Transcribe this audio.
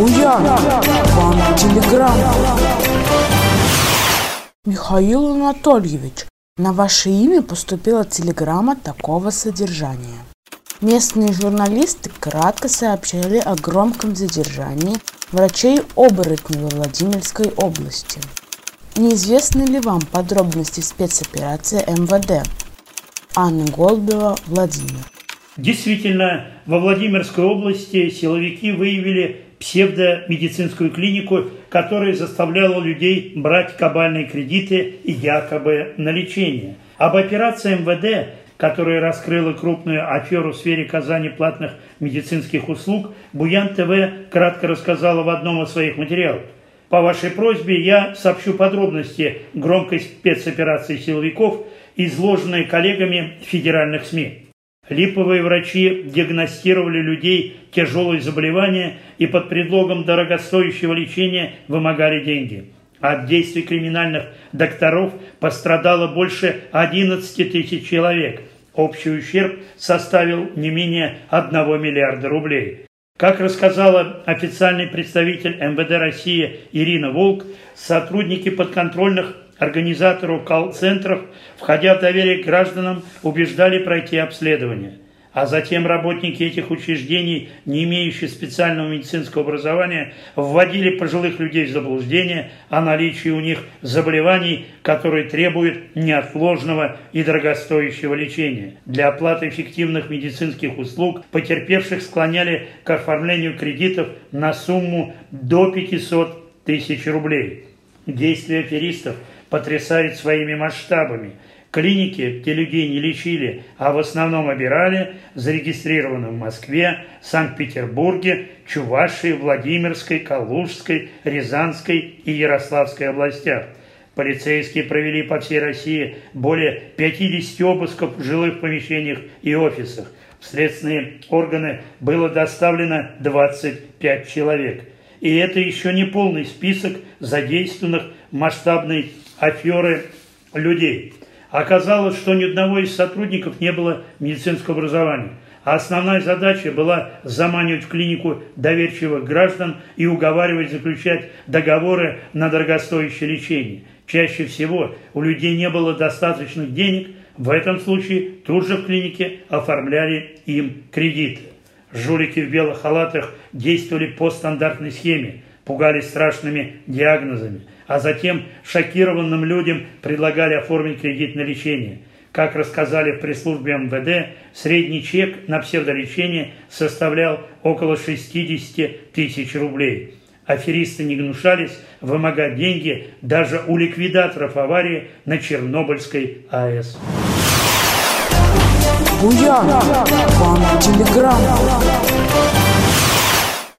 Буян, вам телеграмм. Михаил Анатольевич, на ваше имя поступила телеграмма такого содержания. Местные журналисты кратко сообщали о громком задержании врачей-оборотней во Владимирской области. Неизвестны ли вам подробности спецоперации МВД? Анна Голубева, Владимир. Действительно, во Владимирской области силовики выявили псевдомедицинскую клинику, которая заставляла людей брать кабальные кредиты и якобы на лечение. Об операции МВД, которая раскрыла крупную аферу в сфере Казани платных медицинских услуг, Буян ТВ кратко рассказала в одном из своих материалов. По вашей просьбе я сообщу подробности громкой спецоперации силовиков, изложенные коллегами федеральных СМИ. Липовые врачи диагностировали людей тяжелые заболевания и под предлогом дорогостоящего лечения вымогали деньги. От действий криминальных докторов пострадало больше 11 тысяч человек. Общий ущерб составил не менее 1 миллиарда рублей. Как рассказала официальный представитель МВД России Ирина Волк, сотрудники подконтрольных организатору колл-центров, входя в доверие к гражданам, убеждали пройти обследование. А затем работники этих учреждений, не имеющие специального медицинского образования, вводили пожилых людей в заблуждение о наличии у них заболеваний, которые требуют неотложного и дорогостоящего лечения. Для оплаты эффективных медицинских услуг потерпевших склоняли к оформлению кредитов на сумму до 500 тысяч рублей. Действия аферистов – потрясает своими масштабами. Клиники, где людей не лечили, а в основном обирали, зарегистрированы в Москве, Санкт-Петербурге, Чувашии, Владимирской, Калужской, Рязанской и Ярославской областях. Полицейские провели по всей России более 50 обысков в жилых помещениях и офисах. В следственные органы было доставлено 25 человек. И это еще не полный список задействованных в масштабной аферы людей. Оказалось, что ни одного из сотрудников не было медицинского образования. А основная задача была заманивать в клинику доверчивых граждан и уговаривать заключать договоры на дорогостоящее лечение. Чаще всего у людей не было достаточных денег, в этом случае тут же в клинике оформляли им кредиты. Жулики в белых халатах действовали по стандартной схеме, пугали страшными диагнозами – а затем шокированным людям предлагали оформить кредит на лечение. Как рассказали в пресс-службе МВД, средний чек на псевдолечение составлял около 60 тысяч рублей. Аферисты не гнушались вымогать деньги даже у ликвидаторов аварии на Чернобыльской АЭС. Буян, вам телеграмма.